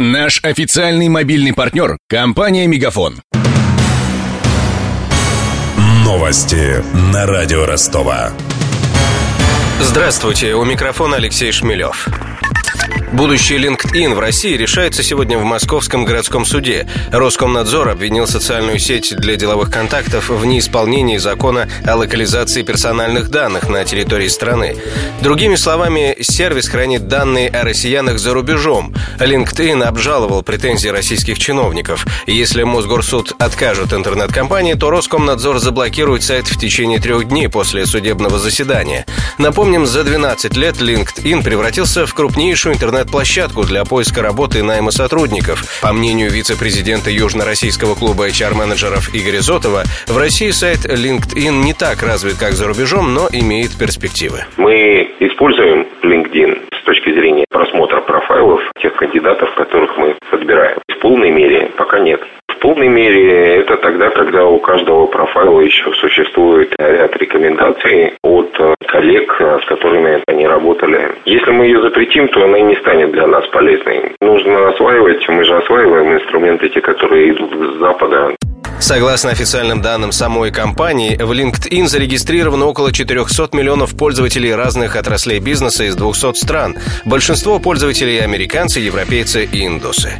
Наш официальный мобильный партнер – компания «Мегафон». Новости на радио Ростова. Здравствуйте, у микрофона Алексей Шмелев. Будущее LinkedIn в России решается сегодня в Московском городском суде. Роскомнадзор обвинил социальную сеть для деловых контактов в неисполнении закона о локализации персональных данных на территории страны. Другими словами, сервис хранит данные о россиянах за рубежом. LinkedIn обжаловал претензии российских чиновников. Если Мосгорсуд откажет интернет-компании, то Роскомнадзор заблокирует сайт в течение трех дней после судебного заседания. Напомним, за 12 лет LinkedIn превратился в крупнейшую интернет интернет-площадку для поиска работы и найма сотрудников. По мнению вице-президента Южно-Российского клуба HR-менеджеров Игоря Зотова, в России сайт LinkedIn не так развит, как за рубежом, но имеет перспективы. Мы используем LinkedIn с точки зрения просмотра профайлов тех кандидатов, которых мы подбираем. В полной мере пока нет. Полной мере это тогда, когда у каждого профайла еще существует ряд рекомендаций от э, коллег, э, с которыми они работали. Если мы ее запретим, то она не станет для нас полезной. Нужно осваивать, мы же осваиваем инструменты, те, которые идут с Запада. Согласно официальным данным самой компании, в LinkedIn зарегистрировано около 400 миллионов пользователей разных отраслей бизнеса из 200 стран. Большинство пользователей – американцы, европейцы и индусы.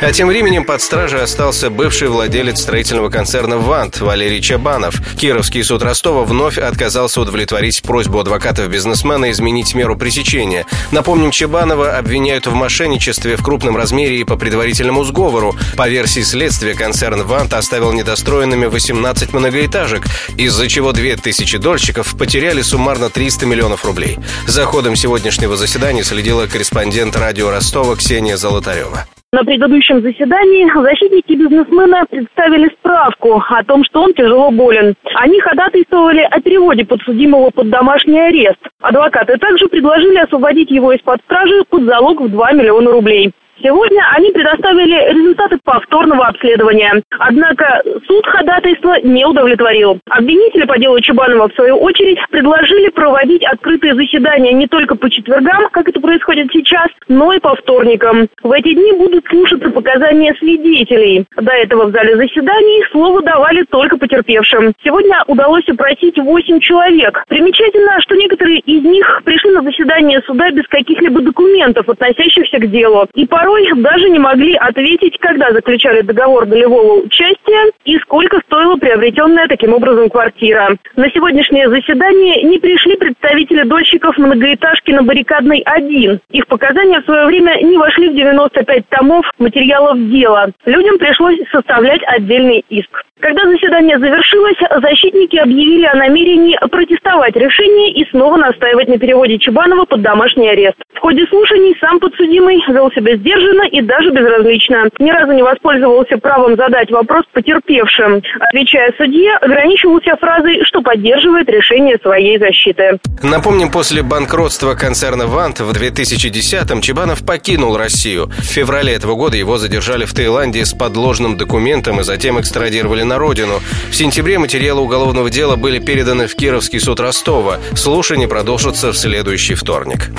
А тем временем под стражей остался бывший владелец строительного концерна «Вант» Валерий Чабанов. Кировский суд Ростова вновь отказался удовлетворить просьбу адвокатов бизнесмена изменить меру пресечения. Напомним, Чабанова обвиняют в мошенничестве в крупном размере и по предварительному сговору. По версии следствия, концерн «Вант» оставил недостроенными 18 многоэтажек, из-за чего 2000 дольщиков потеряли суммарно 300 миллионов рублей. За ходом сегодняшнего заседания следила корреспондент радио Ростова Ксения Золотарева. На предыдущем заседании защитники бизнесмена представили справку о том, что он тяжело болен. Они ходатайствовали о переводе подсудимого под домашний арест. Адвокаты также предложили освободить его из-под стражи под залог в 2 миллиона рублей. Сегодня они предоставили результаты повторного обследования. Однако суд ходатайство не удовлетворил. Обвинители по делу Чубанова, в свою очередь, предложили проводить открытые заседания не только по четвергам, как это происходит сейчас, но и по вторникам. В эти дни будут слушаться показания свидетелей. До этого в зале заседаний слово давали только потерпевшим. Сегодня удалось опросить 8 человек. Примечательно, что некоторые из них пришли на заседание суда без каких-либо документов, относящихся к делу. И по порой даже не могли ответить, когда заключали договор долевого участия и сколько стоила приобретенная таким образом квартира. На сегодняшнее заседание не пришли представители дольщиков многоэтажки на Баррикадной 1. Их показания в свое время не вошли в 95 томов материалов дела. Людям пришлось составлять отдельный иск. Когда заседание завершилось, защитники объявили о намерении протестовать решение и снова настаивать на переводе Чебанова под домашний арест. В ходе слушаний сам подсудимый вел себя сдержанно и даже безразлично. Ни разу не воспользовался правом задать вопрос потерпевшим. Отвечая судье, ограничивался фразой, что поддерживает решение своей защиты. Напомним, после банкротства концерна «Вант» в 2010-м Чебанов покинул Россию. В феврале этого года его задержали в Таиланде с подложным документом и затем экстрадировали на родину. В сентябре материалы уголовного дела были переданы в Кировский суд Ростова. Слушание продолжится в следующий вторник.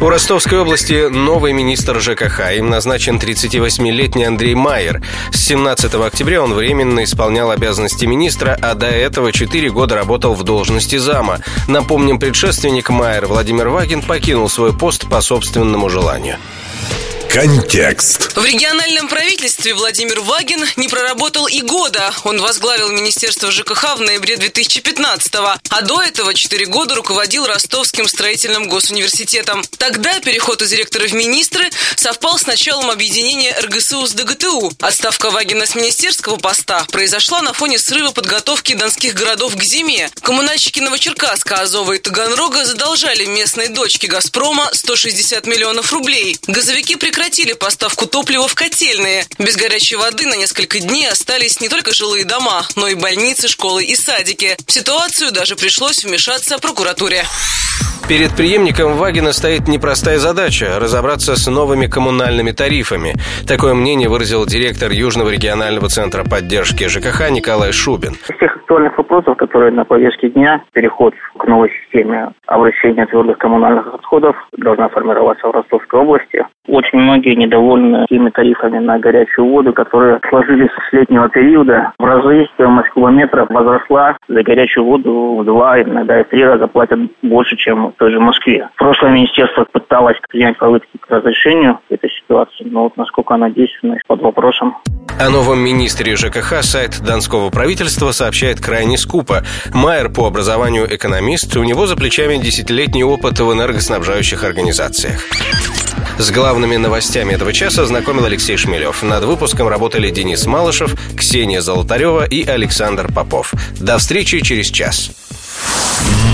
У Ростовской области новый министр ЖКХ. Им назначен 38-летний Андрей Майер. С 17 октября он временно исполнял обязанности министра, а до этого 4 года работал в должности зама. Напомним, предшественник Майер Владимир Вагин покинул свой пост по собственному желанию. Контекст. В региональном правительстве Владимир Вагин не проработал и года. Он возглавил Министерство ЖКХ в ноябре 2015-го, а до этого 4 года руководил Ростовским строительным госуниверситетом. Тогда переход из директора в министры совпал с началом объединения РГСУ с ДГТУ. Отставка Вагина с министерского поста произошла на фоне срыва подготовки донских городов к зиме. Коммунальщики Новочеркасска, Азова и Таганрога задолжали местной дочке «Газпрома» 160 миллионов рублей. Газовики прекратили прекратили поставку топлива в котельные. Без горячей воды на несколько дней остались не только жилые дома, но и больницы, школы и садики. В ситуацию даже пришлось вмешаться прокуратуре. Перед преемником Вагина стоит непростая задача – разобраться с новыми коммунальными тарифами. Такое мнение выразил директор Южного регионального центра поддержки ЖКХ Николай Шубин. Из всех актуальных вопросов, которые на повестке дня, переход к новой системе обращения твердых коммунальных отходов должна формироваться в Ростовской области. Очень многие недовольны теми тарифами на горячую воду, которые сложились с летнего периода. В разы стоимость кубометра возросла. За горячую воду в два, иногда и три раза платят больше, чем той же Москве. Прошлое министерство пыталось принять попытки к разрешению этой ситуации, но вот насколько она действенна, под вопросом. О новом министре ЖКХ сайт Донского правительства сообщает крайне скупо. Майер по образованию экономист, у него за плечами десятилетний опыт в энергоснабжающих организациях. С главными новостями этого часа знакомил Алексей Шмелев. Над выпуском работали Денис Малышев, Ксения Золотарева и Александр Попов. До встречи через час.